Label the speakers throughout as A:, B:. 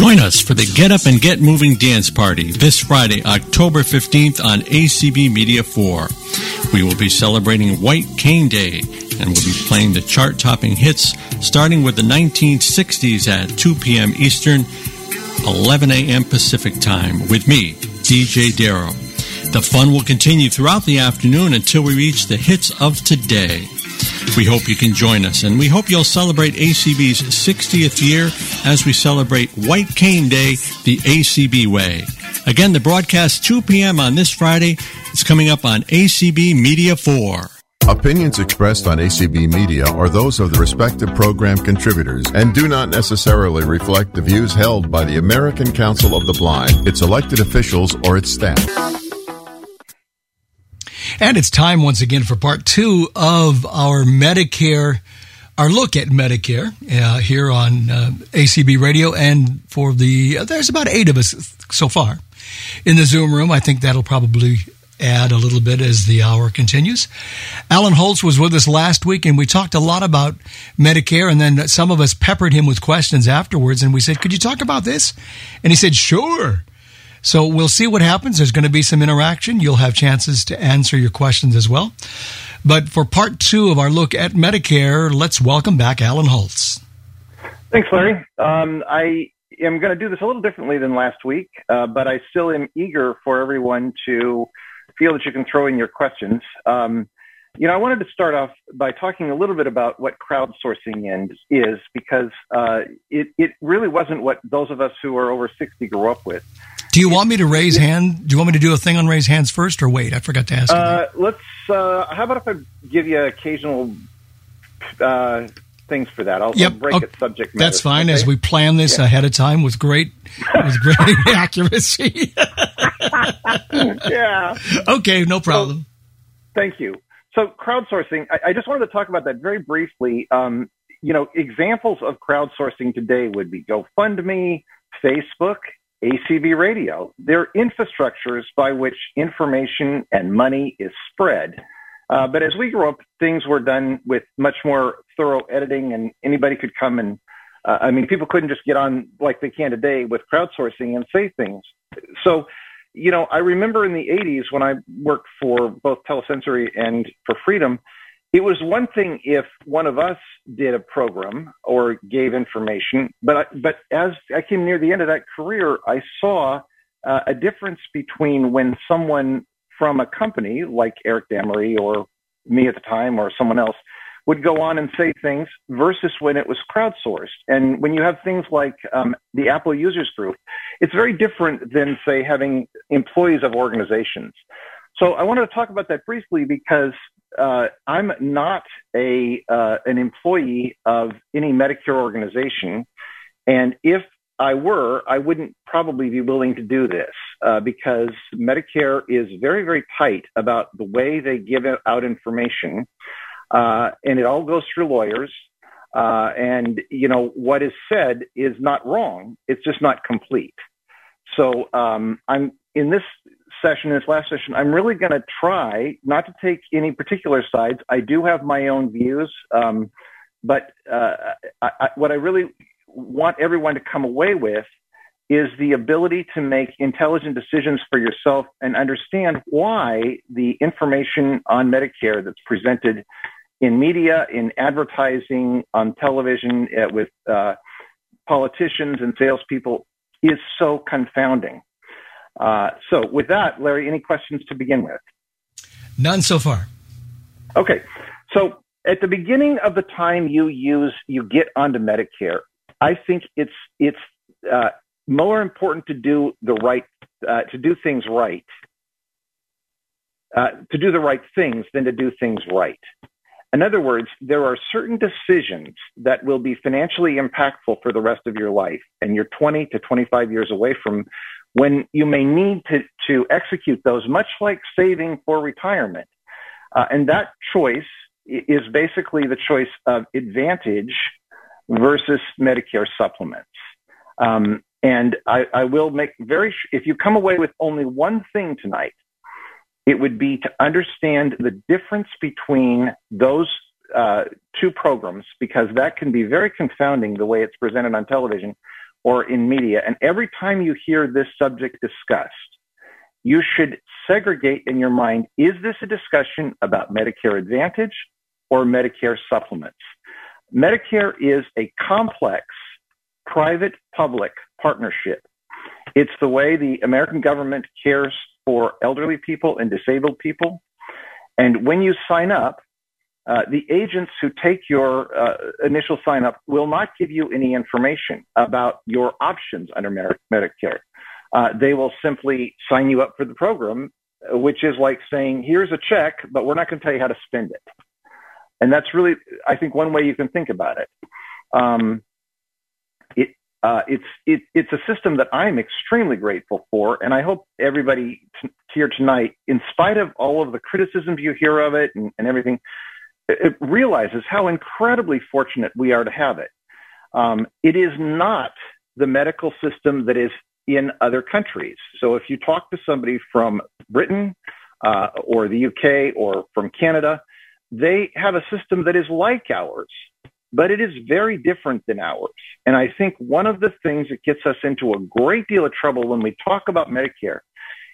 A: Join us for the Get Up and Get Moving Dance Party this Friday, October 15th on ACB Media 4. We will be celebrating White Cane Day and we'll be playing the chart topping hits starting with the 1960s at 2 p.m. Eastern, 11 a.m. Pacific Time with me, DJ Darrow. The fun will continue throughout the afternoon until we reach the hits of today. We hope you can join us, and we hope you'll celebrate ACB's 60th year as we celebrate White Cane Day the ACB way. Again, the broadcast 2 p.m. on this Friday. It's coming up on ACB Media 4.
B: Opinions expressed on ACB Media are those of the respective program contributors and do not necessarily reflect the views held by the American Council of the Blind, its elected officials, or its staff.
C: And it's time once again for part two of our Medicare, our look at Medicare uh, here on uh, ACB Radio. And for the, uh, there's about eight of us so far in the Zoom room. I think that'll probably add a little bit as the hour continues. Alan Holtz was with us last week and we talked a lot about Medicare and then some of us peppered him with questions afterwards and we said, could you talk about this? And he said, sure. So we'll see what happens. There's going to be some interaction. You'll have chances to answer your questions as well. But for part two of our look at Medicare, let's welcome back Alan Holtz.
D: Thanks, Larry. Um, I am going to do this a little differently than last week, uh, but I still am eager for everyone to feel that you can throw in your questions. Um, you know, I wanted to start off by talking a little bit about what crowdsourcing is, because uh, it, it really wasn't what those of us who are over 60 grew up with.
C: Do you want me to raise hand? Do you want me to do a thing on raise hands first, or wait? I forgot to ask.
D: Uh, let's. Uh, how about if I give you occasional uh, things for that? I'll,
C: yep.
D: Break
C: okay.
D: it subject matter.
C: That's fine. Okay? As we plan this yeah. ahead of time with great, with great accuracy.
D: yeah.
C: Okay. No problem.
D: So, thank you. So crowdsourcing. I, I, just wanted to talk about that very briefly. Um, you know, examples of crowdsourcing today would be GoFundMe, Facebook, ACB radio. They're infrastructures by which information and money is spread. Uh, but as we grew up, things were done with much more thorough editing, and anybody could come and, uh, I mean, people couldn't just get on like they can today with crowdsourcing and say things. So, you know, I remember in the 80s when I worked for both Telesensory and for Freedom, it was one thing if one of us did a program or gave information, but I, but as I came near the end of that career, I saw uh, a difference between when someone from a company like Eric Damery or me at the time or someone else would go on and say things versus when it was crowdsourced. And when you have things like um, the Apple Users Group, it's very different than say having employees of organizations. So I wanted to talk about that briefly because uh, I'm not a uh, an employee of any Medicare organization, and if I were, I wouldn't probably be willing to do this uh, because Medicare is very, very tight about the way they give out information, uh, and it all goes through lawyers. Uh, and you know what is said is not wrong; it's just not complete. So um, I'm in this session, this last session, I'm really going to try not to take any particular sides. I do have my own views, um, but uh, I, I, what I really want everyone to come away with is the ability to make intelligent decisions for yourself and understand why the information on Medicare that's presented in media, in advertising, on television, uh, with uh, politicians and salespeople is so confounding. Uh, so, with that, Larry, any questions to begin with?
C: None so far.
D: Okay. So, at the beginning of the time you use, you get onto Medicare, I think it's it's uh, more important to do the right, uh, to do things right, uh, to do the right things than to do things right. In other words, there are certain decisions that will be financially impactful for the rest of your life, and you're 20 to 25 years away from when you may need to, to execute those, much like saving for retirement. Uh, and that choice is basically the choice of Advantage versus Medicare supplements. Um, and I, I, will make very, if you come away with only one thing tonight, it would be to understand the difference between those uh, two programs, because that can be very confounding the way it's presented on television or in media, and every time you hear this subject discussed, you should segregate in your mind is this a discussion about Medicare Advantage or Medicare supplements? Medicare is a complex private public partnership. It's the way the American government cares for elderly people and disabled people. And when you sign up, uh, the agents who take your uh, initial sign up will not give you any information about your options under Medicare. Uh, they will simply sign you up for the program, which is like saying, here's a check, but we're not going to tell you how to spend it. And that's really, I think, one way you can think about it. Um, uh, it's it, it's a system that I'm extremely grateful for, and I hope everybody t- here tonight, in spite of all of the criticisms you hear of it and, and everything, it realizes how incredibly fortunate we are to have it. Um, it is not the medical system that is in other countries. So if you talk to somebody from Britain uh, or the UK or from Canada, they have a system that is like ours, but it is very different than ours. And I think one of the things that gets us into a great deal of trouble when we talk about Medicare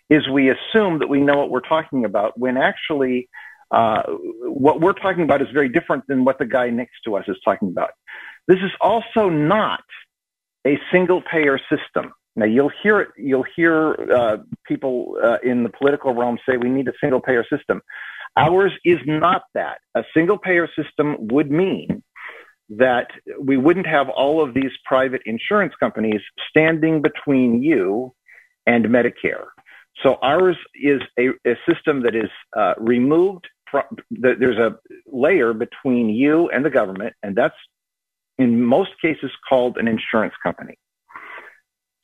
D: is we assume that we know what we're talking about when actually uh, what we're talking about is very different than what the guy next to us is talking about. This is also not a single payer system. Now you'll hear you'll hear uh, people uh, in the political realm say we need a single payer system. Ours is not that. A single payer system would mean that we wouldn't have all of these private insurance companies standing between you and Medicare. So ours is a, a system that is uh, removed. There's a layer between you and the government, and that's in most cases called an insurance company.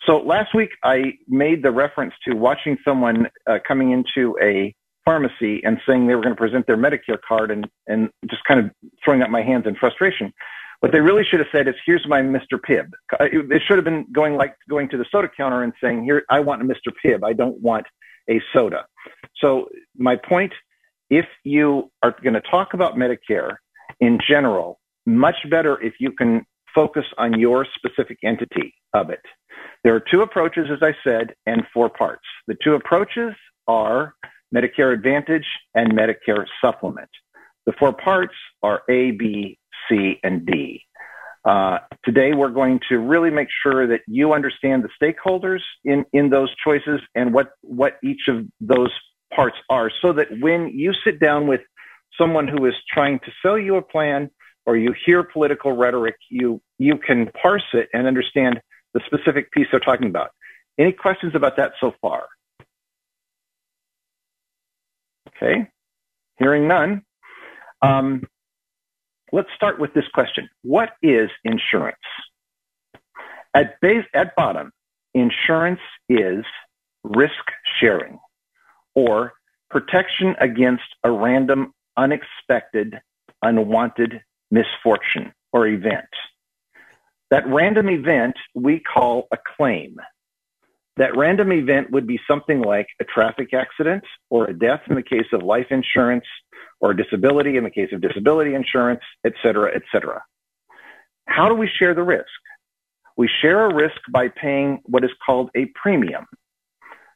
D: So last week I made the reference to watching someone uh, coming into a pharmacy and saying they were going to present their Medicare card and, and just kind of throwing up my hands in frustration. What they really should have said is, here's my Mr. Pibb. It should have been going like going to the soda counter and saying, here, I want a Mr. Pibb. I don't want a soda. So my point, if you are going to talk about Medicare in general, much better if you can focus on your specific entity of it. There are two approaches, as I said, and four parts. The two approaches are Medicare Advantage and Medicare Supplement. The four parts are A, B, C, and D. Uh, today, we're going to really make sure that you understand the stakeholders in, in those choices and what, what each of those parts are so that when you sit down with someone who is trying to sell you a plan or you hear political rhetoric, you, you can parse it and understand the specific piece they're talking about. Any questions about that so far? Okay, hearing none. Um, let's start with this question. What is insurance? At base, at bottom, insurance is risk sharing or protection against a random, unexpected, unwanted misfortune or event. That random event we call a claim. That random event would be something like a traffic accident or a death in the case of life insurance or a disability in the case of disability insurance, et cetera, et cetera. How do we share the risk? We share a risk by paying what is called a premium.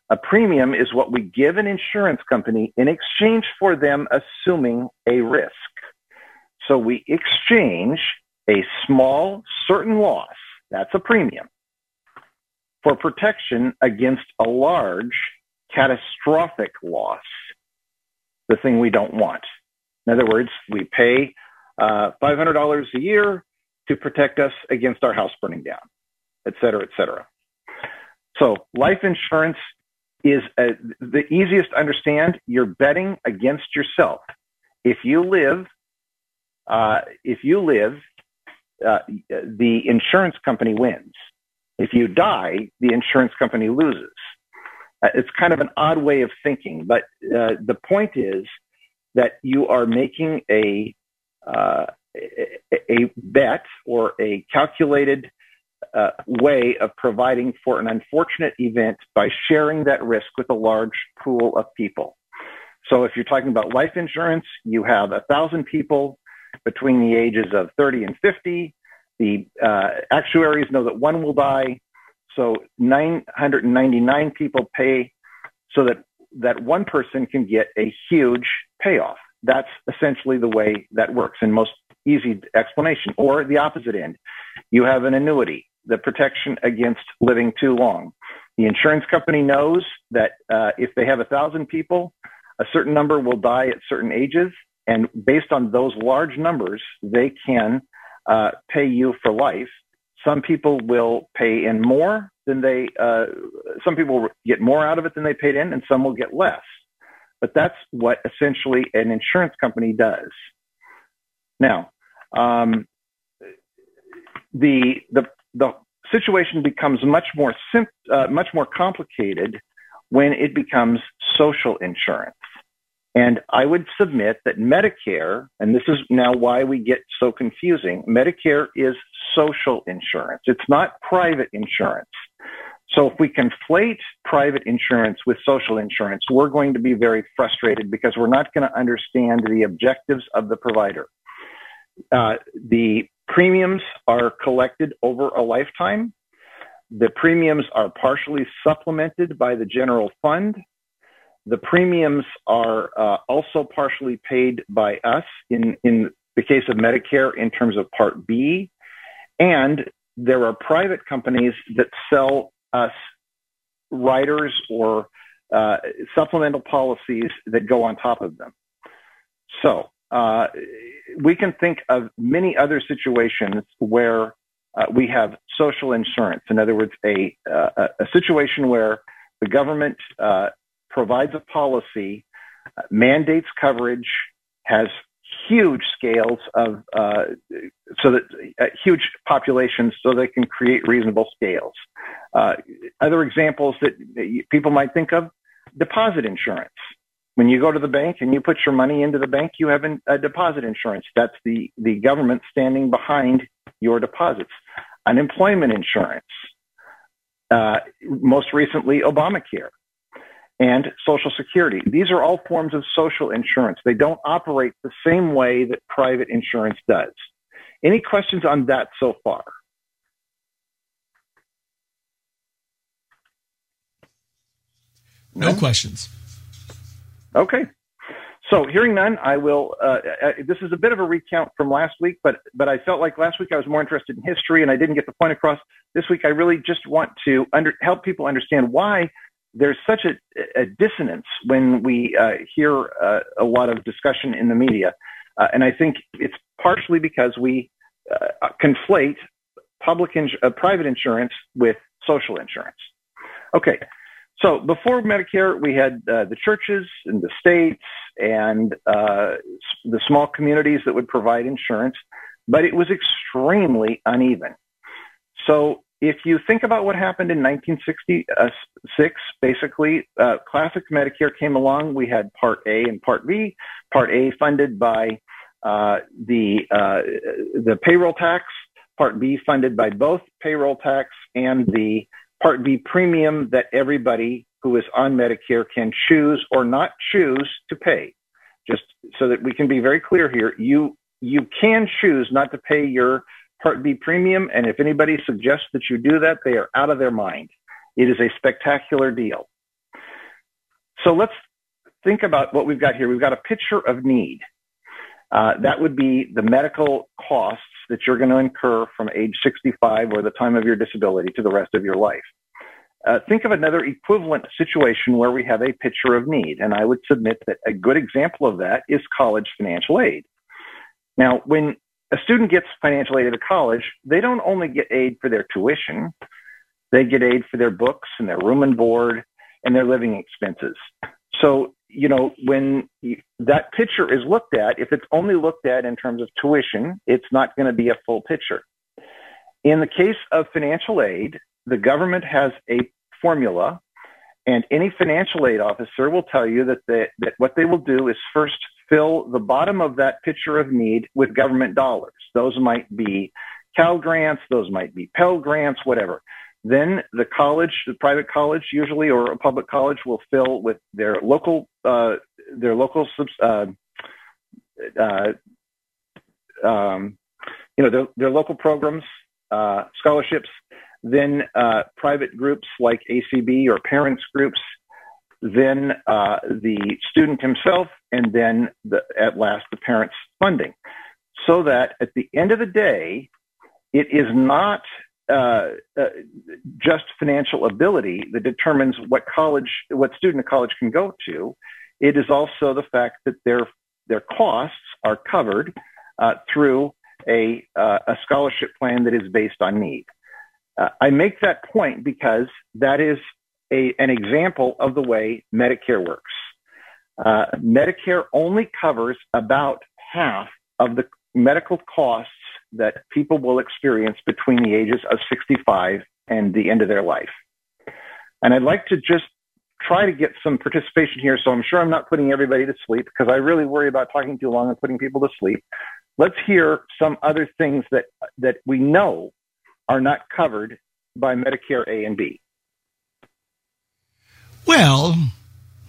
D: A premium is what we give an insurance company in exchange for them assuming a risk. So we exchange a small certain loss, that's a premium, for protection against a large catastrophic loss, the thing we don't want. In other words, we pay uh, $500 a year to protect us against our house burning down, et cetera, et cetera. So life insurance is a, the easiest to understand. You're betting against yourself. If you live, uh, if you live uh, the insurance company wins. If you die, the insurance company loses. Uh, it's kind of an odd way of thinking, but uh, the point is that you are making a uh, a bet or a calculated uh, way of providing for an unfortunate event by sharing that risk with a large pool of people. So if you're talking about life insurance, you have a thousand people between the ages of 30 and 50. The uh, actuaries know that one will die, so 999 people pay so that that one person can get a huge payoff. That's essentially the way that works in most easy explanation. Or the opposite end, you have an annuity, the protection against living too long. The insurance company knows that uh, if they have a thousand people, a certain number will die at certain ages, and based on those large numbers, they can uh, pay you for life. Some people will pay in more than they, uh, some people get more out of it than they paid in, and some will get less. But that's what essentially an insurance company does. Now, um, the, the, the situation becomes much more sim- uh, much more complicated when it becomes social insurance. And I would submit that Medicare, and this is now why we get so confusing, Medicare is social insurance. It's not private insurance. So if we conflate private insurance with social insurance, we're going to be very frustrated because we're not going to understand the objectives of the provider. Uh, the premiums are collected over a lifetime. The premiums are partially supplemented by the general fund. The premiums are uh, also partially paid by us in, in the case of Medicare in terms of Part B. And there are private companies that sell us riders or uh, supplemental policies that go on top of them. So uh, we can think of many other situations where uh, we have social insurance. In other words, a, uh, a situation where the government uh, provides a policy, uh, mandates coverage, has huge scales of uh, so that huge populations so they can create reasonable scales. Other examples that people might think of: deposit insurance. When you go to the bank and you put your money into the bank, you have a deposit insurance. That's the the government standing behind your deposits. Unemployment insurance. Uh, most recently, Obamacare and Social Security. These are all forms of social insurance. They don't operate the same way that private insurance does. Any questions on that so far?
C: No questions.
D: Okay. So, hearing none, I will. Uh, uh, this is a bit of a recount from last week, but but I felt like last week I was more interested in history, and I didn't get the point across. This week, I really just want to under, help people understand why there's such a, a dissonance when we uh, hear uh, a lot of discussion in the media. Uh, and I think it's partially because we uh, conflate public ins- private insurance with social insurance. Okay, so before Medicare, we had uh, the churches and the states and the small communities that would provide insurance, but it was extremely uneven. So if you think about what happened in 1966, basically, uh, classic Medicare came along. We had Part A and Part B. Part A funded by uh, the uh, the payroll tax. Part B funded by both payroll tax and the Part B premium that everybody who is on Medicare can choose or not choose to pay. Just so that we can be very clear here, you you can choose not to pay your Part B premium. And if anybody suggests that you do that, they are out of their mind. It is a spectacular deal. So let's think about what we've got here. We've got a picture of need. Uh, that would be the medical costs that you're going to incur from age 65 or the time of your disability to the rest of your life. Uh, think of another equivalent situation where we have a picture of need. And I would submit that a good example of that is college financial aid. Now, when a student gets financial aid at a college, they don't only get aid for their tuition, they get aid for their books and their room and board and their living expenses. So, you know, when that picture is looked at, if it's only looked at in terms of tuition, it's not going to be a full picture. In the case of financial aid, the government has a formula, and any financial aid officer will tell you that, they, that what they will do is first fill the bottom of that picture of need with government dollars. Those might be Cal grants, those might be Pell grants, whatever. Then the college, the private college usually, or a public college will fill with their local, uh, their local, uh, uh, um, you know, their, their local programs, uh, scholarships, then uh, private groups like ACB or parents groups, then uh, the student himself, and then the, at last the parents' funding. So that at the end of the day, it is not uh, uh, just financial ability that determines what college, what student a college can go to. It is also the fact that their their costs are covered uh, through a uh, a scholarship plan that is based on need. I make that point because that is a, an example of the way Medicare works. Medicare only covers about half of the medical costs that people will experience between the ages of 65 and the end of their life. And I'd like to just try to get some participation here. So I'm sure I'm not putting everybody to sleep because I really worry about talking too long and putting people to sleep. Let's hear some other things that, that we know are not covered by Medicare A and B.
C: Well,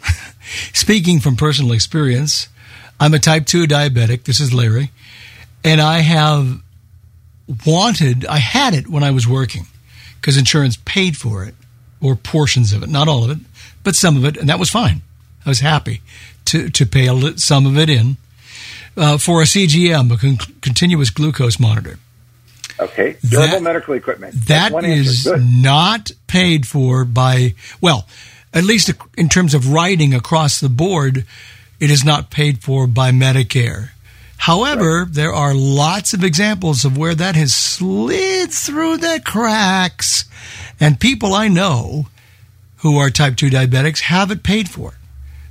C: speaking from personal experience, I'm a type 2 diabetic. This is Larry. And I have wanted, I had it when I was working because insurance paid for it or portions of it, not all of it, but some of it, and that was fine. I was happy to, to pay a, some of it in uh, for a CGM, a con- continuous glucose monitor.
D: Okay, durable that, medical equipment.
C: That is not paid for by, well, at least in terms of writing across the board, it is not paid for by Medicare. However, right. there are lots of examples of where that has slid through the cracks. And people I know who are type 2 diabetics have it paid for.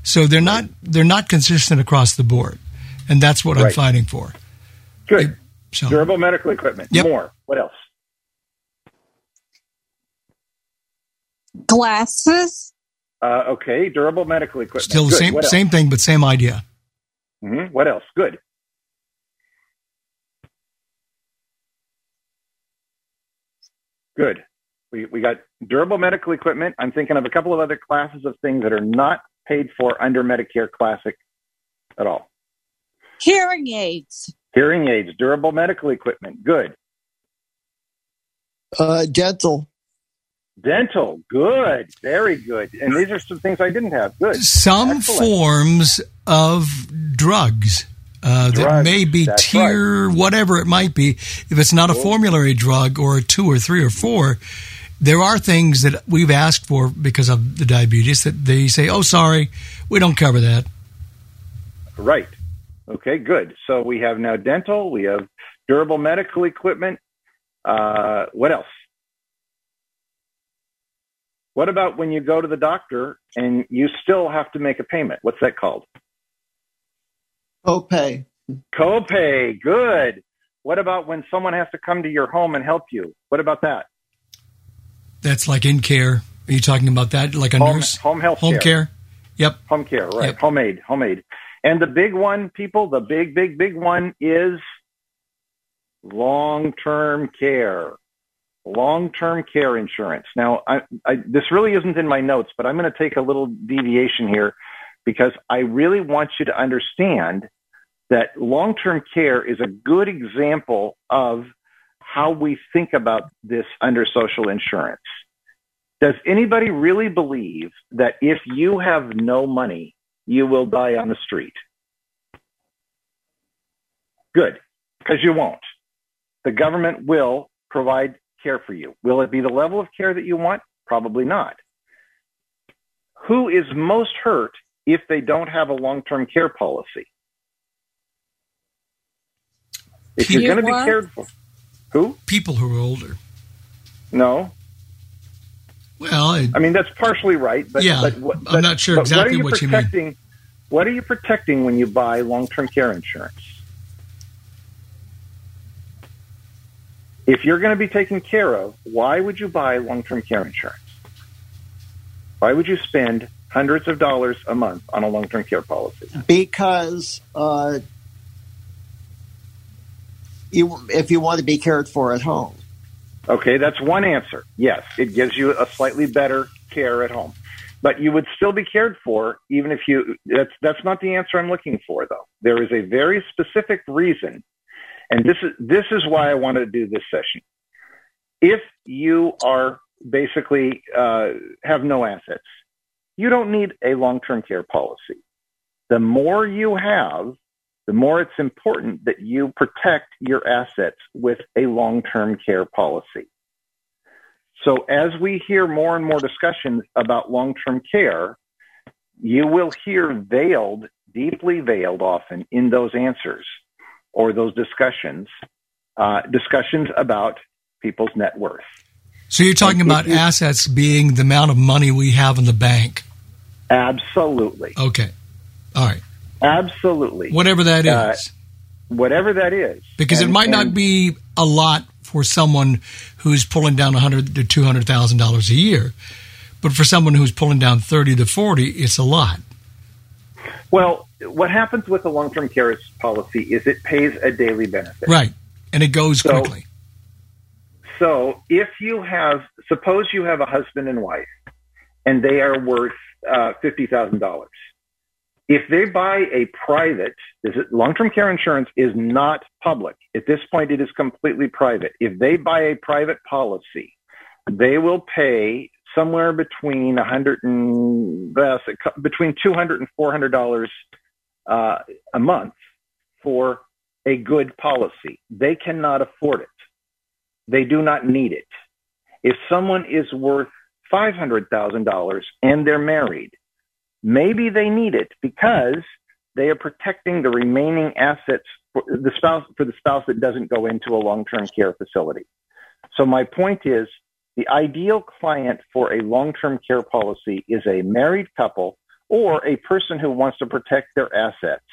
C: So they're right. not they're not consistent across the board. And that's what right. I'm fighting for.
D: Good. So, Durable medical equipment. Yep. More. What else?
E: Glasses.
D: Uh, okay, durable medical equipment.
C: Still the same same thing, but same idea.
D: Mm-hmm. What else? Good. Good. We, we got durable medical equipment. I'm thinking of a couple of other classes of things that are not paid for under Medicare Classic at all.
E: Hearing aids.
D: Hearing aids, durable medical equipment. Good.
F: Uh, dental.
D: Dental, good, very good. And these are some things I didn't have. Good.
C: Some Excellent. forms of drugs uh, that may be tier right. whatever it might be. If it's not a formulary drug or a two or three or four, there are things that we've asked for because of the diabetes that they say, "Oh, sorry, we don't cover that."
D: Right. Okay. Good. So we have now dental. We have durable medical equipment. Uh, what else? What about when you go to the doctor and you still have to make a payment? What's that called?
F: Copay.
D: Copay, good. What about when someone has to come to your home and help you? What about that?
C: That's like in care. Are you talking about that, like a
D: home,
C: nurse?
D: Home health
C: home
D: care.
C: care. Yep.
D: Home care, right? Yep. Homemade, homemade. And the big one, people, the big, big, big one is long-term care. Long-term care insurance. Now, I, I, this really isn't in my notes, but I'm going to take a little deviation here because I really want you to understand that long-term care is a good example of how we think about this under social insurance. Does anybody really believe that if you have no money, you will die on the street? Good, because you won't. The government will provide care for you. Will it be the level of care that you want? Probably not. Who is most hurt if they don't have a long-term care policy? If you're going to be cared for, who?
C: People who are older.
D: No.
C: Well, I,
D: I mean that's partially right, but
C: yeah,
D: but,
C: but, I'm not sure exactly
D: what,
C: what
D: you,
C: what you mean.
D: What are you protecting when you buy long-term care insurance? If you're going to be taken care of, why would you buy long-term care insurance? Why would you spend hundreds of dollars a month on a long-term care policy?
F: Because uh, you, if you want to be cared for at home.
D: Okay, that's one answer. Yes, it gives you a slightly better care at home. But you would still be cared for even if you that's that's not the answer I'm looking for though. There is a very specific reason And this is this is why I wanted to do this session. If you are basically uh, have no assets, you don't need a long-term care policy. The more you have, the more it's important that you protect your assets with a long-term care policy. So as we hear more and more discussions about long-term care, you will hear veiled, deeply veiled often in those answers or those discussions, uh, discussions about people's net worth.
C: So you're talking about you, assets being the amount of money we have in the bank.
D: Absolutely.
C: Okay. All right.
D: Absolutely.
C: Whatever that uh, is.
D: Whatever that is.
C: Because and, it might not be a lot for someone who's pulling down 100 to 200,000 dollars a year, but for someone who's pulling down 30 to 40, it's a lot.
D: Well, what happens with the long-term care policy is it pays a daily benefit.
C: Right. And it goes so, quickly.
D: So, if you have suppose you have a husband and wife and they are worth uh, $50,000 if they buy a private, long-term care insurance is not public. At this point, it is completely private. If they buy a private policy, they will pay somewhere between a 100 and uh, between 200 and 400 dollars uh, a month for a good policy. They cannot afford it. They do not need it. If someone is worth $500,000 and they're married, Maybe they need it because they are protecting the remaining assets for the spouse for the spouse that doesn't go into a long-term care facility. So my point is the ideal client for a long-term care policy is a married couple or a person who wants to protect their assets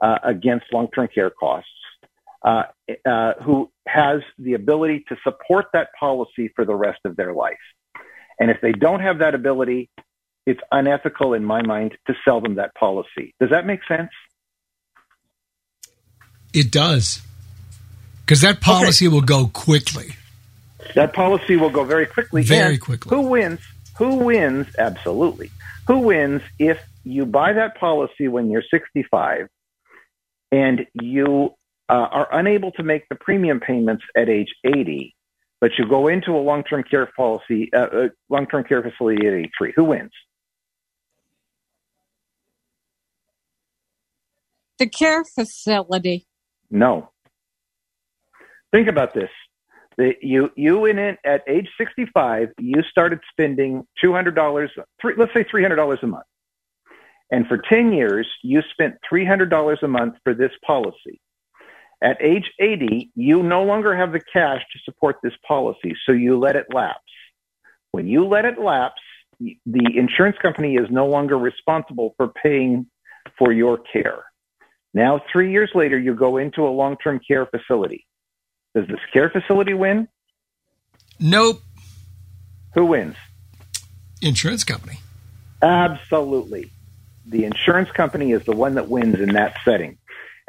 D: uh, against long-term care costs, uh, uh, who has the ability to support that policy for the rest of their life. And if they don't have that ability, it's unethical in my mind to sell them that policy. Does that make sense?
C: It does. Because that policy okay. will go quickly.
D: That policy will go very quickly.
C: Very
D: and
C: quickly.
D: Who wins? Who wins? Absolutely. Who wins if you buy that policy when you're 65 and you uh, are unable to make the premium payments at age 80, but you go into a long-term care policy, uh, uh long-term care facility at 83? Who wins?
E: The care facility.
D: No. Think about this. The, you you in at age 65, you started spending $200, three, let's say $300 a month. And for 10 years, you spent $300 a month for this policy. At age 80, you no longer have the cash to support this policy, so you let it lapse. When you let it lapse, the insurance company is no longer responsible for paying for your care. Now, three years later, you go into a long term care facility. Does this care facility win?
C: Nope.
D: Who wins?
C: Insurance company.
D: Absolutely. The insurance company is the one that wins in that setting.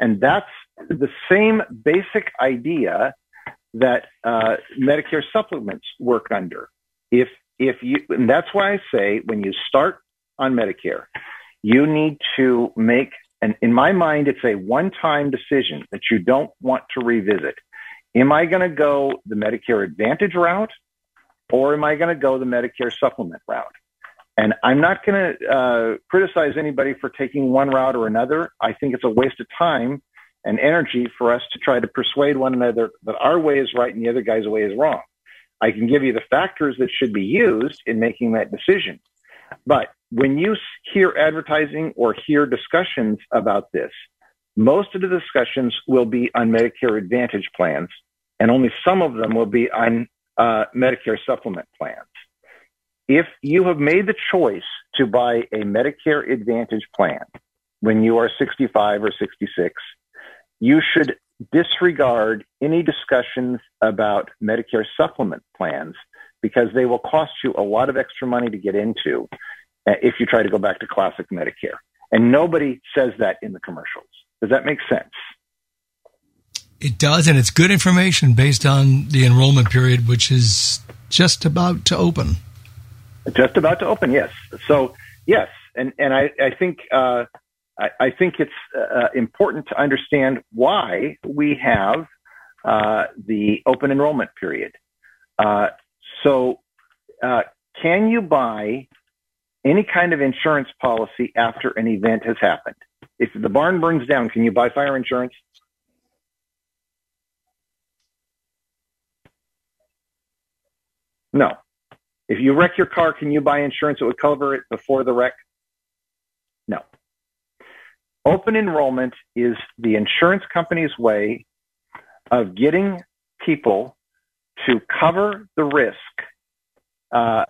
D: And that's the same basic idea that uh, Medicare supplements work under. If if you, and that's why I say when you start on Medicare, you need to make and in my mind, it's a one time decision that you don't want to revisit. Am I going to go the Medicare Advantage route or am I going to go the Medicare supplement route? And I'm not going to uh, criticize anybody for taking one route or another. I think it's a waste of time and energy for us to try to persuade one another that our way is right and the other guy's way is wrong. I can give you the factors that should be used in making that decision. But when you hear advertising or hear discussions about this, most of the discussions will be on Medicare Advantage plans, and only some of them will be on uh, Medicare supplement plans. If you have made the choice to buy a Medicare Advantage plan when you are 65 or 66, you should disregard any discussions about Medicare supplement plans because they will cost you a lot of extra money to get into uh, if you try to go back to classic Medicare. And nobody says that in the commercials. Does that make sense?
C: It does, and it's good information based on the enrollment period, which is just about to open.
D: Just about to open, yes. So, yes, and and I I think uh, I, I, think it's uh, important to understand why we have uh, the open enrollment period. So, uh, can you buy any kind of insurance policy after an event has happened? If the barn burns down, can you buy fire insurance? No. If you wreck your car, can you buy insurance that would cover it before the wreck? No. Open enrollment is the insurance company's way of getting people to cover the risk uh,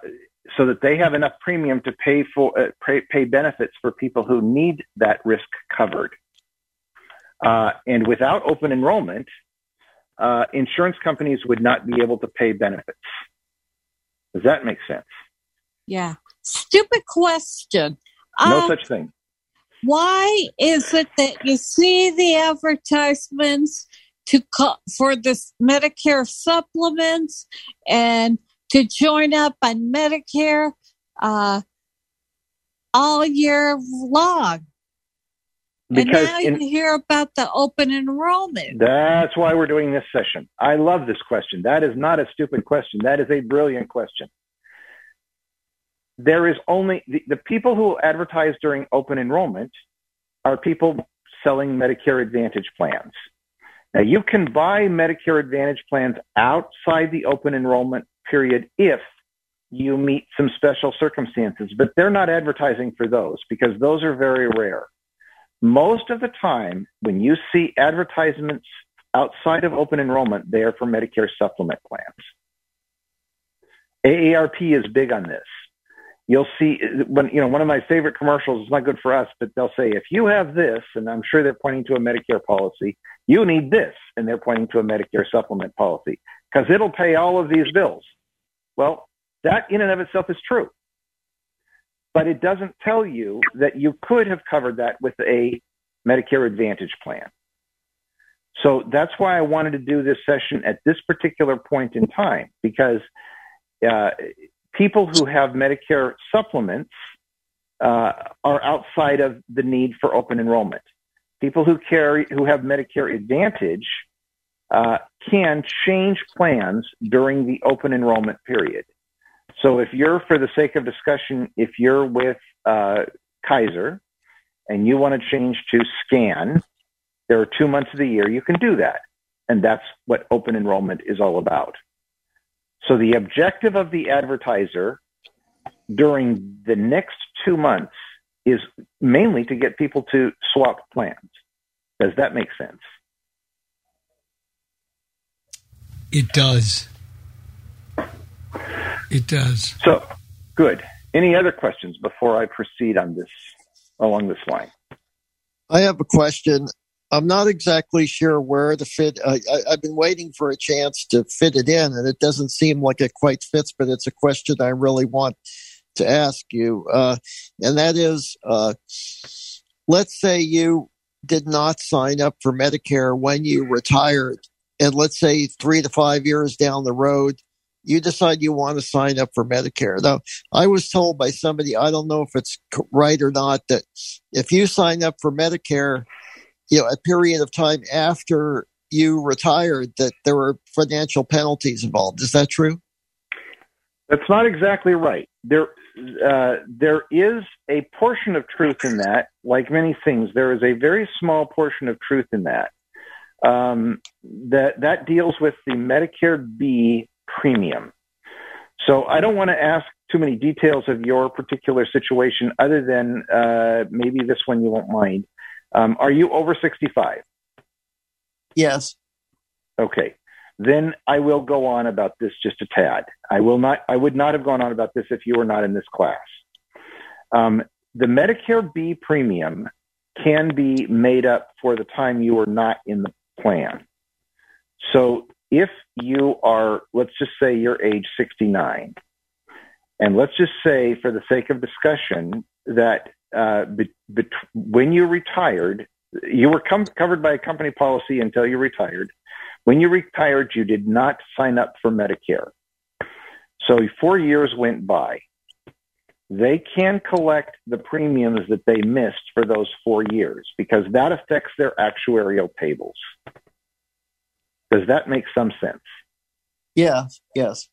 D: so that they have enough premium to pay for uh, pay, pay, benefits for people who need that risk covered. Uh, and without open enrollment, uh, insurance companies would not be able to pay benefits. Does that make sense?
E: Yeah. Stupid question.
D: No uh, such thing.
E: Why is it that you see the advertisements to co- for this Medicare supplements and to join up on Medicare uh, all year long? Because and now in, you hear about the open enrollment.
D: That's why we're doing this session. I love this question. That is not a stupid question. That is a brilliant question. There is only the, the people who advertise during open enrollment are people selling Medicare Advantage plans. Now, you can buy Medicare Advantage plans outside the open enrollment period if you meet some special circumstances, but they're not advertising for those because those are very rare. Most of the time, when you see advertisements outside of open enrollment, they are for Medicare supplement plans. AARP is big on this. You'll see when you know one of my favorite commercials. is not good for us, but they'll say if you have this, and I'm sure they're pointing to a Medicare policy. You need this, and they're pointing to a Medicare supplement policy because it'll pay all of these bills. Well, that in and of itself is true but it doesn't tell you that you could have covered that with a Medicare Advantage plan. So that's why I wanted to do this session at this particular point in time because uh, people who have Medicare supplements uh, are outside of the need for open enrollment. People who carry who have Medicare Advantage uh, can change plans during the open enrollment period. So if you're, for the sake of discussion, if you're with uh, Kaiser and you want to change to SCAN, there are two months of the year you can do that. And that's what open enrollment is all about. So the objective of the advertiser during the next two months is mainly to get people to swap plans. Does that make sense?
C: It does. It does.
D: So, good. Any other questions before I proceed on this along this line?
F: I have a question. I'm not exactly sure where to fit. I, have been waiting for a chance to fit it in, and it doesn't seem like it quite fits. But it's a question I really want to ask you, uh, and that is, uh, let's say you did not sign up for Medicare when you retired, and let's say three to five years down the road, you decide you want to sign up for Medicare. Now, I was told by somebody, I don't know if it's right or not, that if you sign up for Medicare, you know, a period of time after you retired, that there were financial penalties involved. Is that true?
D: That's not exactly right. There, uh, there is a portion of truth in that. Like many things, there is a very small portion of truth in that. Um, that that deals with the Medicare B premium. So I don't want to ask too many details of your particular situation other than uh, maybe this one you won't mind. Um, are you over 65?
F: Yes.
D: Okay. Then I will go on about this just a tad. I will not. I would not have gone on about this if you were not in this class. Um, the Medicare B premium can be made up for the time you are not in the plan. So if you are, let's just say you're age 69, and let's just say, for the sake of discussion, that uh, be, be, when you retired, you were com- covered by a company policy until you retired. When you retired, you did not sign up for Medicare. So four years went by. They can collect the premiums that they missed for those four years because that affects their actuarial tables. Does that make some sense?
F: Yeah, yes.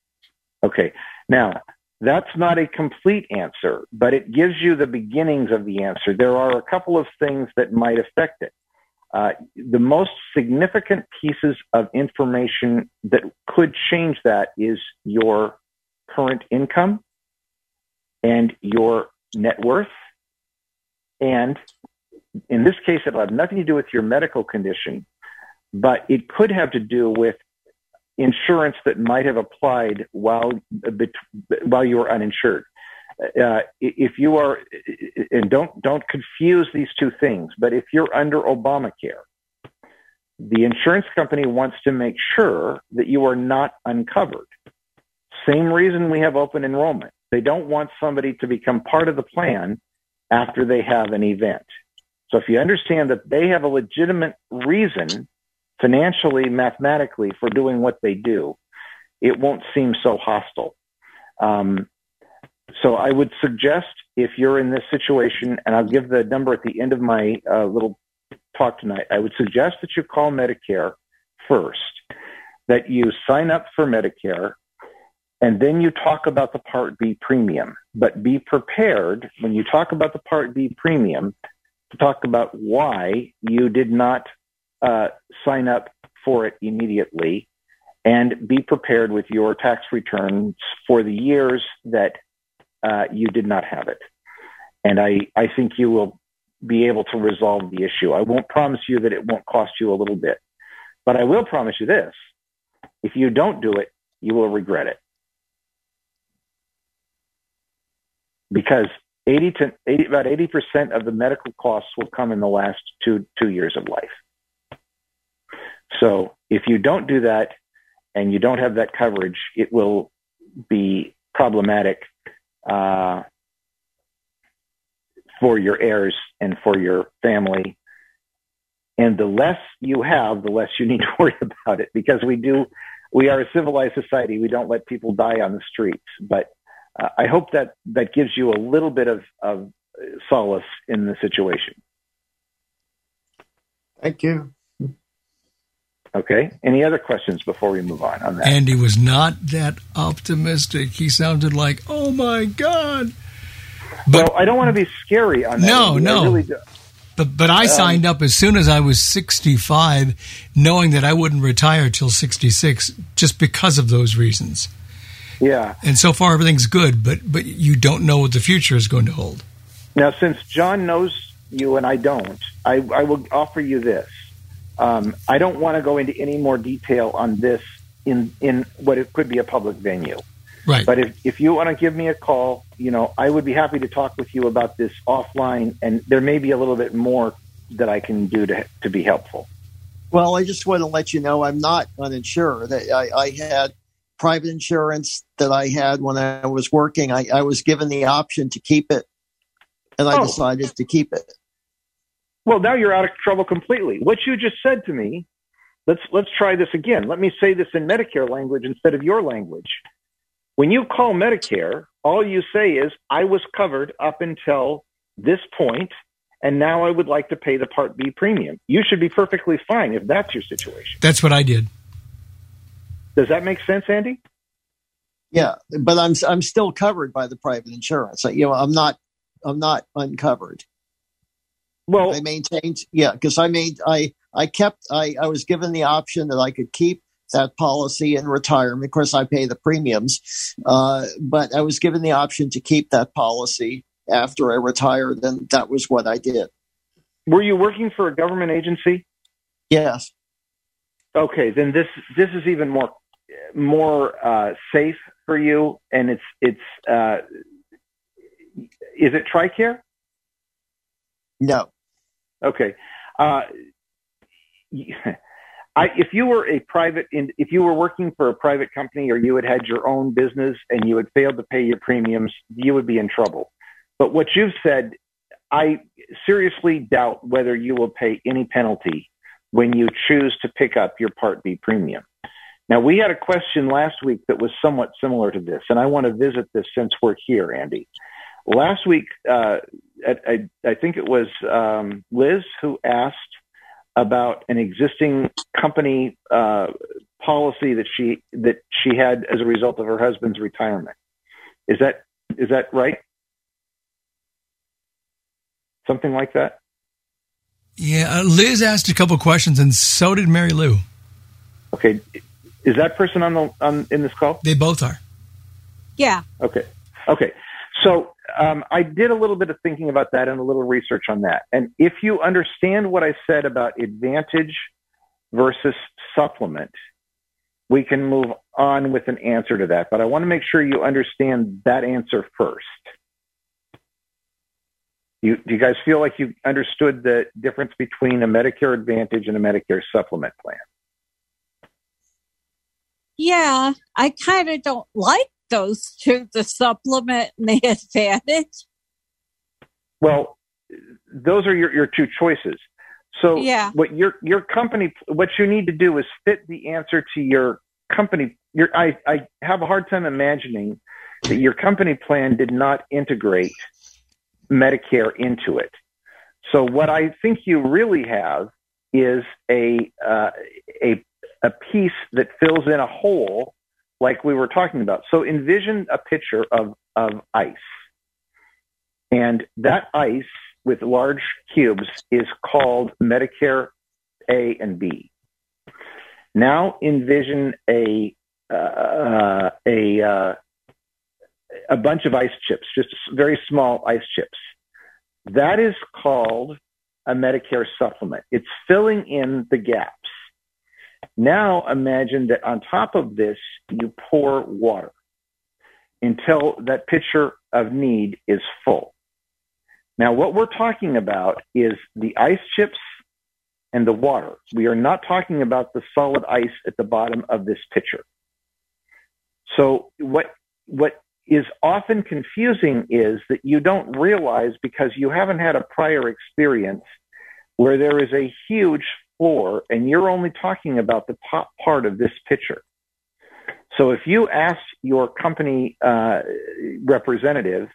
D: Okay. Now, that's not a complete answer, but it gives you the beginnings of the answer. There are a couple of things that might affect it. Uh, the most significant pieces of information that could change that is your current income and your net worth. And in this case, it'll have nothing to do with your medical condition, but it could have to do with insurance that might have applied while while you were uninsured. Uh, if you are, and don't don't confuse these two things, but if you're under Obamacare, the insurance company wants to make sure that you are not uncovered. Same reason we have open enrollment. They don't want somebody to become part of the plan after they have an event. So if you understand that they have a legitimate reason financially, mathematically for doing what they do, it won't seem so hostile. Um, so I would suggest if you're in this situation, and I'll give the number at the end of my uh, little talk tonight, I would suggest that you call Medicare first, that you sign up for Medicare, and then you talk about the Part B premium. But be prepared when you talk about the Part B premium to talk about why you did not uh, sign up for it immediately and be prepared with your tax returns for the years that uh, you did not have it. And I, I think you will be able to resolve the issue. I won't promise you that it won't cost you a little bit, but I will promise you this. If you don't do it, you will regret it. Because 80 to 80, about 80% of the medical costs will come in the last two, two years of life. So if you don't do that and you don't have that coverage, it will be problematic uh, for your heirs and for your family. And the less you have, the less you need to worry about it because we do, we are a civilized society. We don't let people die on the streets. But uh, I hope that that gives you a little bit of, of solace in the situation.
F: Thank you.
D: Okay. Any other questions before we move on on that?
C: Andy was not that optimistic. He sounded like, "Oh my god."
D: But well, I don't want to be scary on that.
C: No, no. Really but but I um, signed up as soon as I was 65, knowing that I wouldn't retire till 66, just because of those reasons.
D: Yeah.
C: And so far everything's good, but but you don't know what the future is going to hold.
D: Now, since John knows you and I don't, I, I will offer you this. Um, I don't want to go into any more detail on this in in what it could be a public venue.
C: Right.
D: But if, if you want to give me a call, you know, I would be happy to talk with you about this offline, and there may be a little bit more that I can do to to be helpful.
F: Well, I just want to let you know I'm not uninsured. I, I had private insurance that I had when I was working. I, I was given the option to keep it, and I oh. decided to keep it.
D: Well, now you're out of trouble completely. What you just said to me, let's let's try this again. Let me say this in Medicare language instead of your language. When you call Medicare, all you say is, I was covered up until this point, and now I would like to pay the Part B premium. You should be perfectly fine if that's your situation.
C: That's what I did.
D: Does that make sense, Andy?
F: Yeah, but I'm I'm still covered by the private insurance. You know, I'm not I'm not uncovered.
D: Well,
F: I maintained, yeah, because I made, I, I kept, I, I was given the option that I could keep that policy in retirement. Of course, I pay the premiums, uh, but I was given the option to keep that policy after I retired, and that was what I did.
D: Were you working for a government agency?
F: Yes.
D: Okay, then this this is even more more uh, safe for you, and it's it's uh, is it TRICARE?
F: No.
D: Okay. Uh, I, if you were a private, in, if you were working for a private company or you had had your own business and you had failed to pay your premiums, you would be in trouble. But what you've said, I seriously doubt whether you will pay any penalty when you choose to pick up your Part B premium. Now, we had a question last week that was somewhat similar to this, and I want to visit this since we're here, Andy. Last week, uh, I, I, think it was um, Liz who asked about an existing company uh, policy that she that she had as a result of her husband's retirement. Is that is that right? Something like that.
C: Yeah, uh, Liz asked a couple questions, and so did Mary Lou.
D: Okay, is that person on the on in this call?
C: They both are.
E: Yeah.
D: Okay. Okay. So um, I did a little bit of thinking about that and a little research on that. And if you understand what I said about advantage versus supplement, we can move on with an answer to that. But I want to make sure you understand that answer first. You, do you guys feel like you understood the difference between a Medicare Advantage and a Medicare Supplement plan?
E: Yeah, I kind of don't like those two, the supplement and the advantage.
D: Well, those are your, your two choices. So
E: yeah.
D: what your your company what you need to do is fit the answer to your company your I, I have a hard time imagining that your company plan did not integrate Medicare into it. So what I think you really have is a uh, a a piece that fills in a hole like we were talking about. So envision a picture of of ice. And that ice with large cubes is called Medicare A and B. Now envision a uh, a uh, a bunch of ice chips, just very small ice chips. That is called a Medicare supplement. It's filling in the gaps. Now imagine that on top of this, you pour water until that pitcher of need is full. Now, what we're talking about is the ice chips and the water. We are not talking about the solid ice at the bottom of this pitcher. So what, what is often confusing is that you don't realize because you haven't had a prior experience where there is a huge floor and you're only talking about the top part of this picture. So if you ask your company uh, representative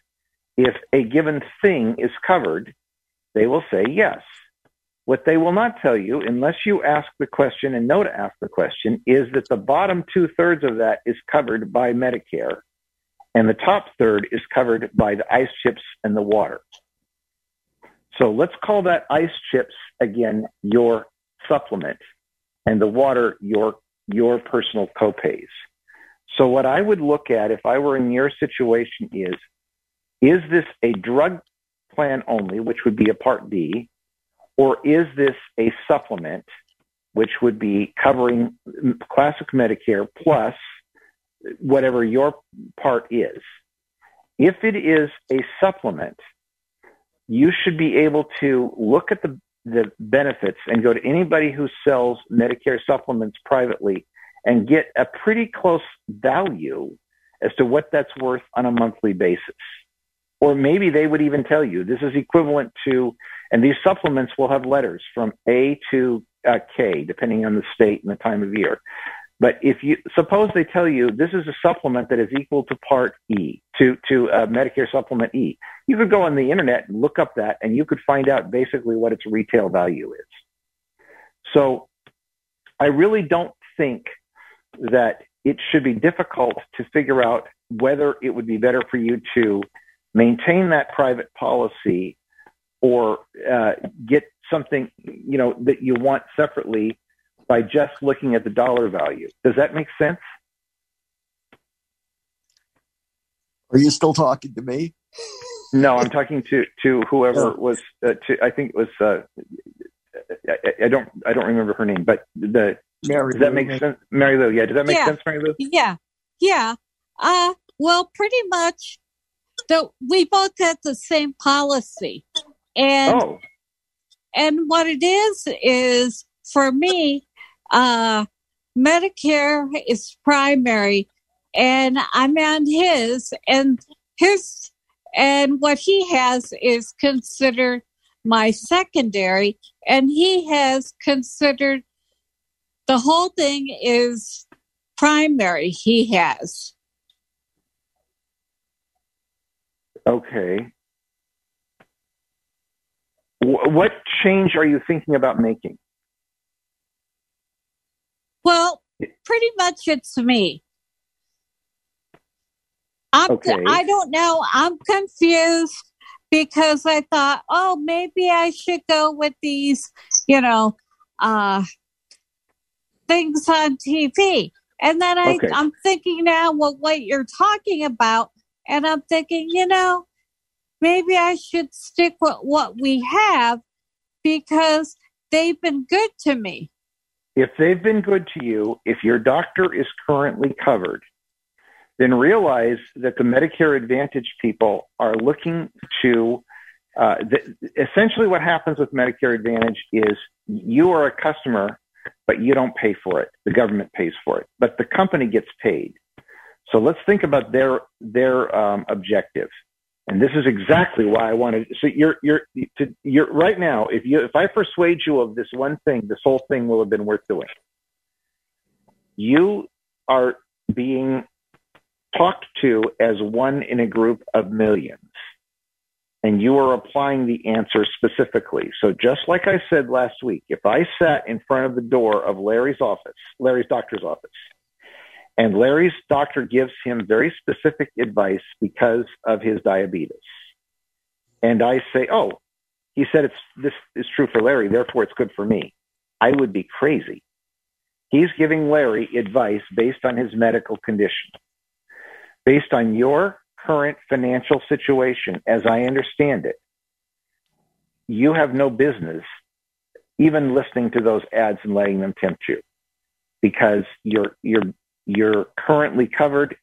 D: if a given thing is covered, they will say yes. What they will not tell you, unless you ask the question and know to ask the question, is that the bottom two thirds of that is covered by Medicare and the top third is covered by the ice chips and the water. So let's call that ice chips again your supplement and the water your your personal copays. So what I would look at if I were in your situation is is this a drug plan only, which would be a part D, or is this a supplement, which would be covering classic Medicare plus whatever your part is. If it is a supplement, you should be able to look at the, the benefits and go to anybody who sells Medicare supplements privately and get a pretty close value as to what that's worth on a monthly basis. Or maybe they would even tell you this is equivalent to, and these supplements will have letters from A to uh, K, depending on the state and the time of year. But if you suppose they tell you this is a supplement that is equal to Part E, to to uh, Medicare Supplement E, you could go on the internet and look up that, and you could find out basically what its retail value is. So, I really don't think that it should be difficult to figure out whether it would be better for you to maintain that private policy or uh, get something you know that you want separately by just looking at the dollar value. Does that make sense?
F: Are you still talking to me?
D: No, I'm talking to to whoever was. Uh, to I think it was. Uh, I, I, don't. I don't remember her name, but the.
F: Mary
D: does that make sense, Mary Lou? Yeah. Does that make
E: yeah.
D: sense, Mary Lou?
E: Yeah. Yeah. Uh. Well, pretty much. So we both had the same policy, and
D: oh.
E: and what it is is for me, uh, Medicare is primary and I'm on his and his and what he has is considered my secondary and he has considered the whole thing is primary he has.
D: Okay. What change are you thinking about making
E: pretty much it's me. I'm,
D: Okay.
E: I don't know. I'm confused because I thought, oh, maybe I should go with these, you know, uh, things on TV. And then I,
D: Okay.
E: I'm thinking now, well, what you're talking about, and I'm thinking, you know, maybe I should stick with what we have because they've been good to me.
D: If they've been good to you, if your doctor is currently covered, then realize that the Medicare Advantage people are looking to. Uh, th- essentially, what happens with Medicare Advantage is you are a customer, but you don't pay for it. The government pays for it, but the company gets paid. So let's think about their their um, objective. And this is exactly why I wanted. So you're you're to, you're right now. If you if I persuade you of this one thing, this whole thing will have been worth doing. You are being talked to as one in a group of millions, and you are applying the answer specifically. So just like I said last week, if I sat in front of the door of Larry's office, Larry's doctor's office, and Larry's doctor gives him very specific advice because of his diabetes. And I say, oh, he said it's this is true for Larry, therefore it's good for me. I would be crazy. He's giving Larry advice based on his medical condition, based on your current financial situation, as I understand it. You have no business even listening to those ads and letting them tempt you because you're you're you're currently covered,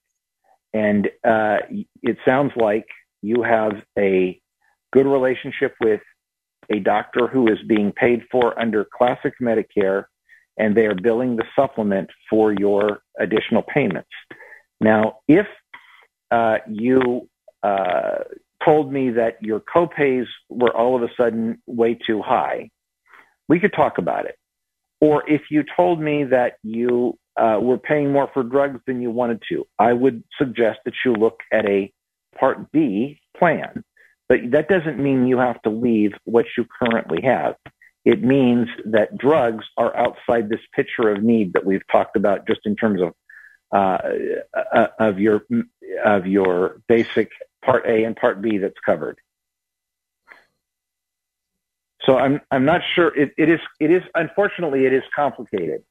D: and uh, it sounds like you have a good relationship with a doctor who is being paid for under classic Medicare, and they are billing the supplement for your additional payments. Now, if uh, you uh, told me that your copays were all of a sudden way too high, we could talk about it. Or if you told me that you uh, were paying more for drugs than you wanted to, I would suggest that you look at a Part B plan. But that doesn't mean you have to leave what you currently have. It means that drugs are outside this picture of need that we've talked about just in terms of uh, uh, of your of your basic Part A and Part B that's covered. So I'm I'm not sure. It, it is it is unfortunately it is complicated.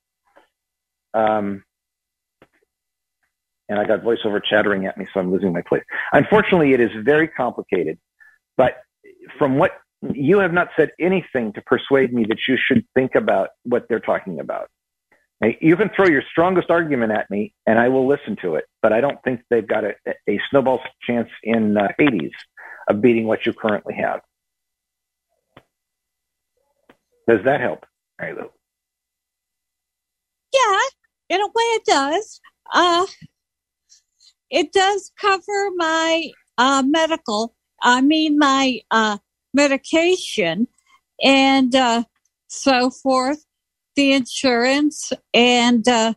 D: Um, and I got voiceover chattering at me, so I'm losing my place. Unfortunately, it is very complicated. But from what you have not said anything to persuade me that you should think about what they're talking about. Now, you can throw your strongest argument at me, and I will listen to it. But I don't think they've got a, a snowball's chance in uh, Hades of beating what you currently have. Does that help? Right, Lou.
E: Yeah, in a way it does. Uh, it does cover my uh, medical, I mean, my uh, medication and uh, so forth, the insurance, and uh,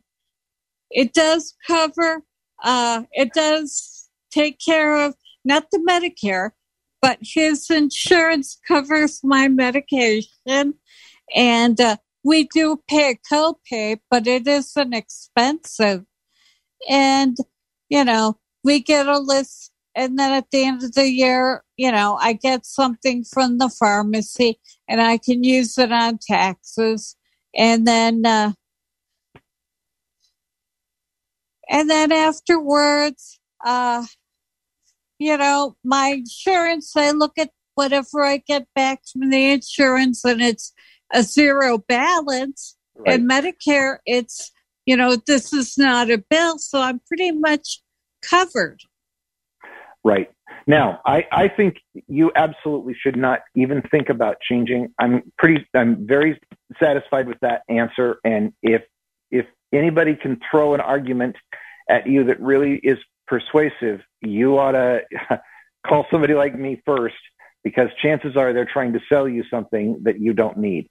E: it does cover, uh, it does take care of not the Medicare, but his insurance covers my medication. And uh, we do pay a copay, but it isn't expensive. And, you know, we get a list. And then at the end of the year, you know, I get something from the pharmacy and I can use it on taxes. And then, uh, and then afterwards, uh, you know, my insurance, I look at whatever I get back from the insurance and it's a zero balance.
D: Right.
E: And Medicare, it's, you know, this is not a bill. So I'm pretty much covered.
D: Right. Now, I, I think you absolutely should not even think about changing. I'm pretty, I'm very satisfied with that answer. And if, if anybody can throw an argument at you that really is persuasive, you ought to call somebody like me first because chances are they're trying to sell you something that you don't need.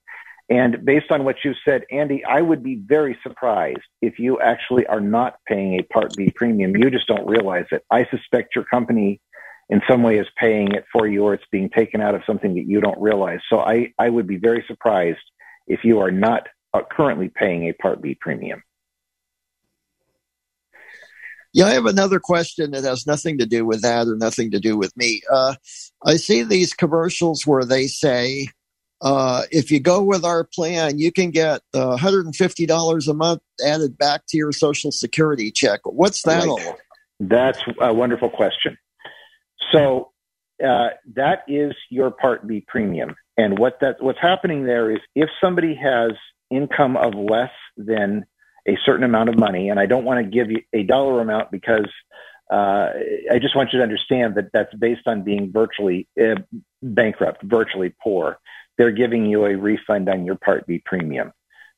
D: And based on what you said, Andy, I would be very surprised if you actually are not paying a Part B premium. You just don't realize it. I suspect your company in some way is paying it for you or it's being taken out of something that you don't realize. So I, I would be very surprised if you are not uh, currently paying a Part B premium.
F: Yeah, I have another question that has nothing to do with that or nothing to do with me. Uh, I see these commercials where they say, uh, if you go with our plan, you can get uh, $150 a month added back to your Social Security check. What's that right. all?
D: That's a wonderful question. So uh, that is your Part B premium, and what that what's happening there is if somebody has income of less than a certain amount of money, and I don't want to give you a dollar amount because uh, I just want you to understand that that's based on being virtually uh, bankrupt, virtually poor. They're giving you a refund on your Part B premium.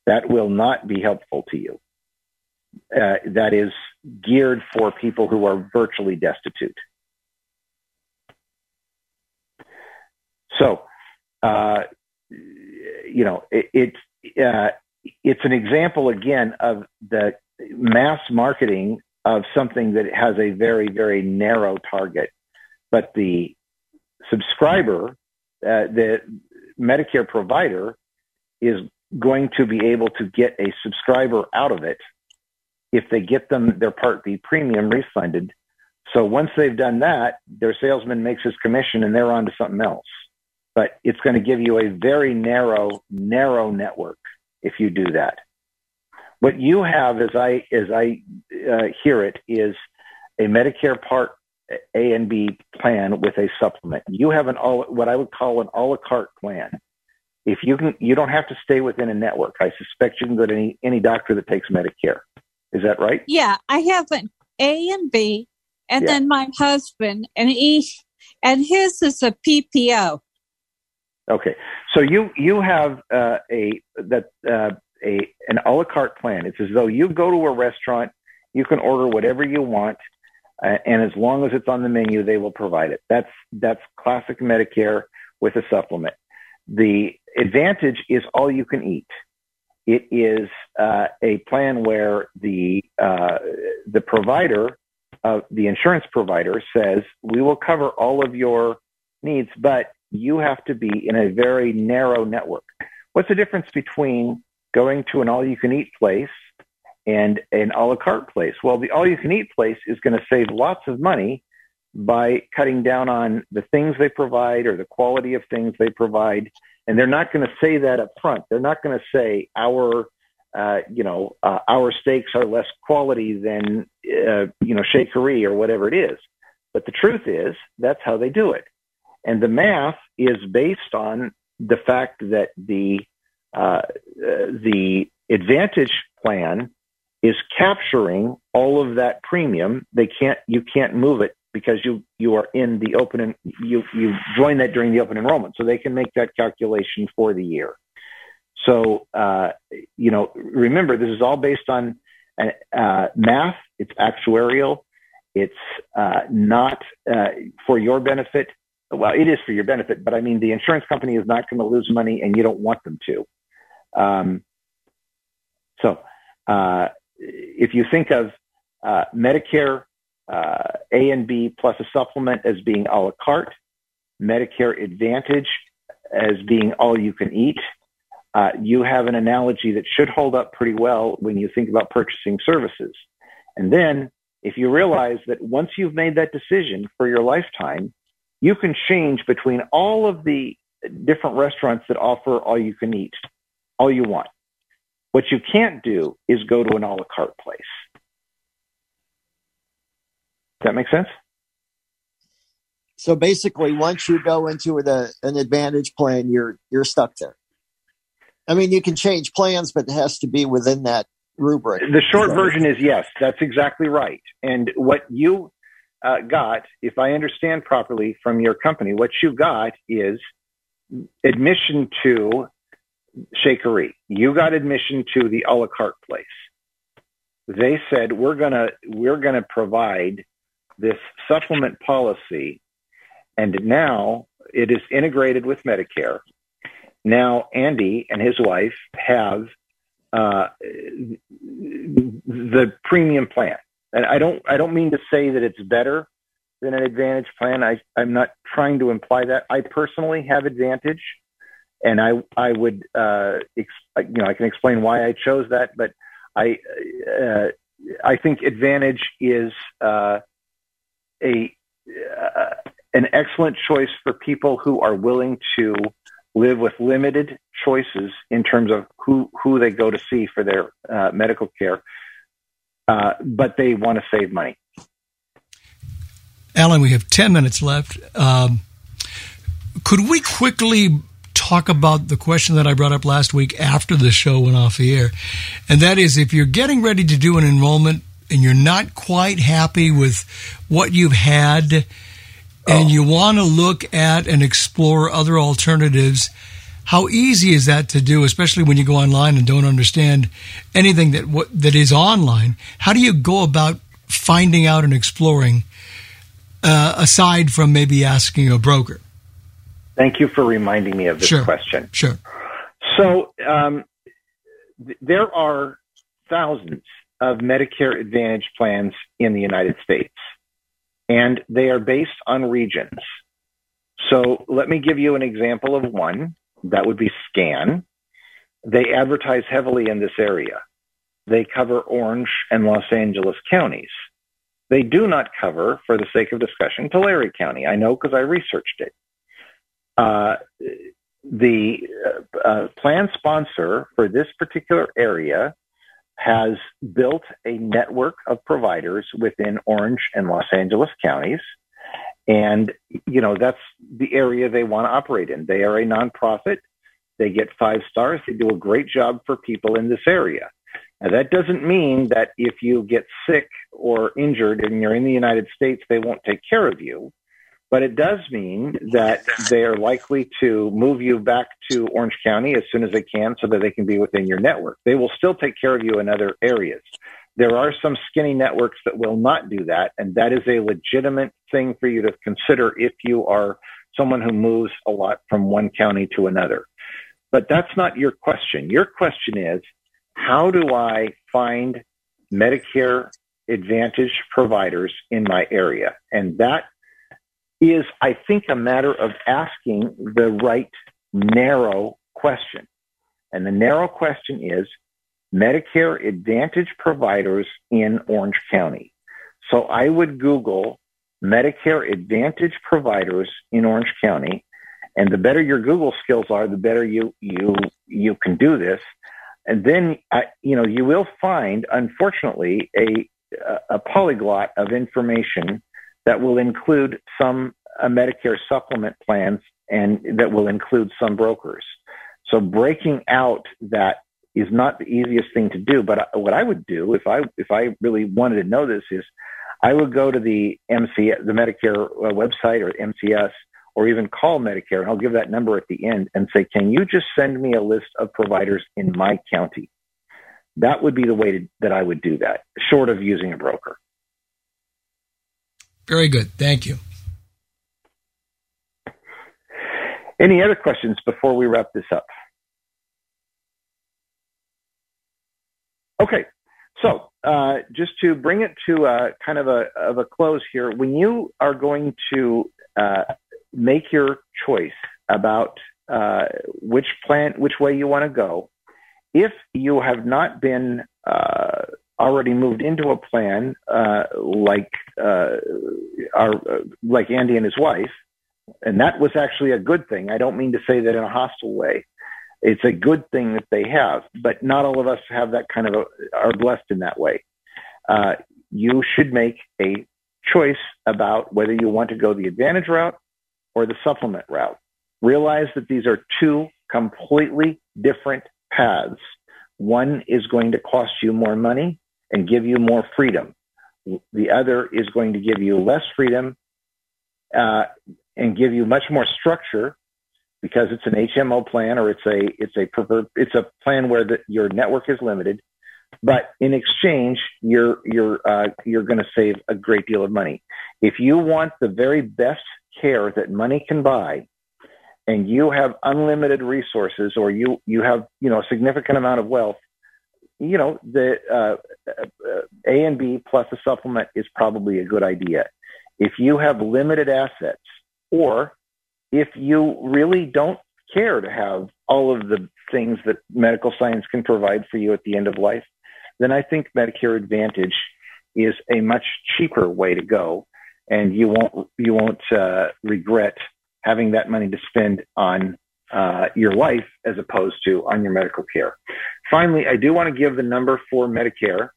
D: That will not be helpful to you. Uh, that is geared for people who are virtually destitute. So, uh, you know, it, it's uh, it's an example again of the mass marketing of something that has a very very narrow target, but the subscriber, uh, the Medicare provider, is going to be able to get a subscriber out of it if they get them their Part B premium refunded. So once they've done that, their salesman makes his commission and they're on to something else. But it's going to give you a very narrow, narrow network if you do that. What you have, as I as I uh, hear it, is a Medicare Part A and B plan with a supplement. You have an all what I would call an a la carte plan. If you can, you don't have to stay within a network. I suspect you can go to any any doctor that takes Medicare. Is that right?
E: Yeah, I have an A and B, and yeah. then my husband, and he and his is a PPO.
D: Okay, so you you have uh, a that uh, a an a la carte plan. It's as though you go to a restaurant, you can order whatever you want, uh, and as long as it's on the menu, they will provide it. That's that's classic Medicare with a supplement. The advantage is all you can eat. It is uh, a plan where the uh, the provider, the insurance provider, says we will cover all of your needs, but you have to be in a very narrow network. What's the difference between going to an all you can eat place and an a la carte place? Well, the all you can eat place is going to save lots of money by cutting down on the things they provide or the quality of things they provide. And they're not going to say that up front. They're not going to say our, uh, you know, uh, our steaks are less quality than, uh, you know, Shakery or whatever it is. But the truth is, that's how they do it. And the math is based on the fact that the uh, the advantage plan is capturing all of that premium. They can't you can't move it because you you are in the open and you you join that during the open enrollment, so they can make that calculation for the year. So uh, you know, remember this is all based on uh, math. It's actuarial. It's uh, not uh, for your benefit well, it is for your benefit, but I mean, the insurance company is not going to lose money and you don't want them to. Um, so, uh, if you think of uh, Medicare uh, A and B plus a supplement as being a la carte, Medicare Advantage as being all you can eat, uh, you have an analogy that should hold up pretty well when you think about purchasing services. And then, if you realize that once you've made that decision for your lifetime, you can change between all of the different restaurants that offer all you can eat, all you want. What you can't do is go to an a la carte place. Does that make sense?
F: So basically, once you go into the, an advantage plan, you're you're stuck there. I mean, you can change plans, but it has to be within that rubric.
D: The short version is yes, that's exactly right. And what you uh, got, if I understand properly from your company, what you got is admission to Shakery. You got admission to the a la carte place. They said we're gonna we're gonna provide this supplement policy, and now it is integrated with Medicare. Now Andy and his wife have uh, the premium plan and I don't I don't mean to say that it's better than an advantage plan. I I'm not trying to imply that. I personally have advantage, and I I would uh, ex, you know I can explain why I chose that, but I uh, I think Advantage is uh, a uh, an excellent choice for people who are willing to live with limited choices in terms of who who they go to see for their uh, medical care, uh, but they want to save money.
C: Alan, we have ten minutes left. Um, could we quickly talk about the question that I brought up last week after the show went off the air? And that is if you're getting ready to do an enrollment and you're not quite happy with what you've had and oh. you want to look at and explore other alternatives, how easy is that to do, especially when you go online and don't understand anything that what, that is online? How do you go about finding out and exploring uh, aside from maybe asking a broker?
D: Thank you for reminding me of this
C: sure.
D: question.
C: Sure.
D: So um, th- there are thousands of Medicare Advantage plans in the United States, and they are based on regions. So let me give you an example of one. That would be SCAN. They advertise heavily in this area. They cover Orange and Los Angeles counties. They do not cover, for the sake of discussion, Tulare County. I know because I researched it. Uh, the uh, uh, plan sponsor for this particular area has built a network of providers within Orange and Los Angeles counties. And, you know, that's the area they want to operate in. They are a nonprofit. They get five stars. They do a great job for people in this area. Now, that doesn't mean that if you get sick or injured and you're in the United States, they won't take care of you. But it does mean that they are likely to move you back to Orange County as soon as they can so that they can be within your network. They will still take care of you in other areas. There are some skinny networks that will not do that, and that is a legitimate thing for you to consider if you are someone who moves a lot from one county to another. But that's not your question. Your question is, how do I find Medicare Advantage providers in my area? And that is, I think, a matter of asking the right narrow question. And the narrow question is Medicare Advantage providers in Orange County. So I would Google Medicare Advantage providers in Orange County. And the better your Google skills are, the better you, you, you can do this. And then, you know, you will find, unfortunately, a, a polyglot of information that will include some uh, Medicare supplement plans and that will include some brokers. So breaking out that is not the easiest thing to do. But what I would do if I if I really wanted to know this is I would go to the MC the Medicare uh, website or MCS or even call Medicare and I'll give that number at the end and say, can you just send me a list of providers in my county? That would be the way to, that I would do that, short of using a broker.
C: Very good. Thank you.
D: Any other questions before we wrap this up? Okay, so uh, just to bring it to a, kind of a, of a close here, when you are going to uh, make your choice about uh, which plan, which way you want to go, if you have not been uh, already moved into a plan uh, like uh, our like Andy and his wife, and that was actually a good thing. I don't mean to say that in a hostile way. It's a good thing that they have, but not all of us have that kind of a, are blessed in that way. Uh, you should make a choice about whether you want to go the advantage route or the supplement route. Realize that these are two completely different paths. One is going to cost you more money and give you more freedom. The other is going to give you less freedom uh, and give you much more structure because it's an HMO plan or it's a it's a it's a plan where the, your network is limited, but in exchange you're you're uh, you're going to save a great deal of money. If you want the very best care that money can buy, and you have unlimited resources or you you have you know a significant amount of wealth, you know the uh, uh, A and B plus a supplement is probably a good idea. If you have limited assets or if you really don't care to have all of the things that medical science can provide for you at the end of life, then I think Medicare Advantage is a much cheaper way to go, and you won't you won't uh, regret having that money to spend on uh, your life as opposed to on your medical care. Finally, I do want to give the number for Medicare.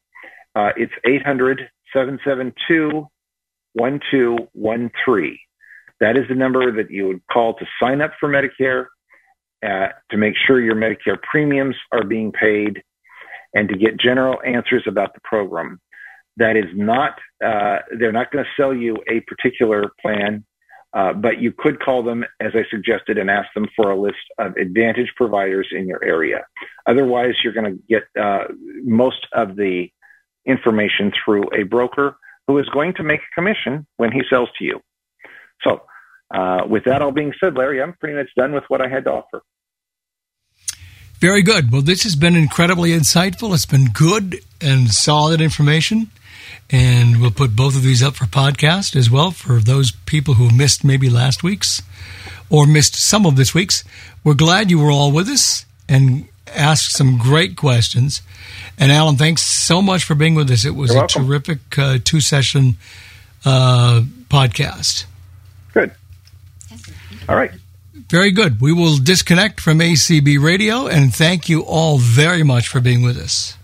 D: Uh, it's 800 772 1213. That is the number that you would call to sign up for Medicare, uh, to make sure your Medicare premiums are being paid, and to get general answers about the program. That is not, uh, they're not going to sell you a particular plan, uh, but you could call them, as I suggested, and ask them for a list of Advantage providers in your area. Otherwise, you're going to get uh, most of the information through a broker who is going to make a commission when he sells to you. So, uh, with that all being said, Larry, I'm pretty much done with what I had to offer.
C: Very good. Well, this has been incredibly insightful. It's been good and solid information. And we'll put both of these up for podcast as well for those people who missed maybe last week's or missed some of this week's. We're glad you were all with us and asked some great questions. And Alan, thanks so much for being with us. It was
D: You're
C: a
D: welcome.
C: terrific uh, two session uh, podcast.
D: Good. All right.
C: Very good. We will disconnect from ACB Radio and thank you all very much for being with us.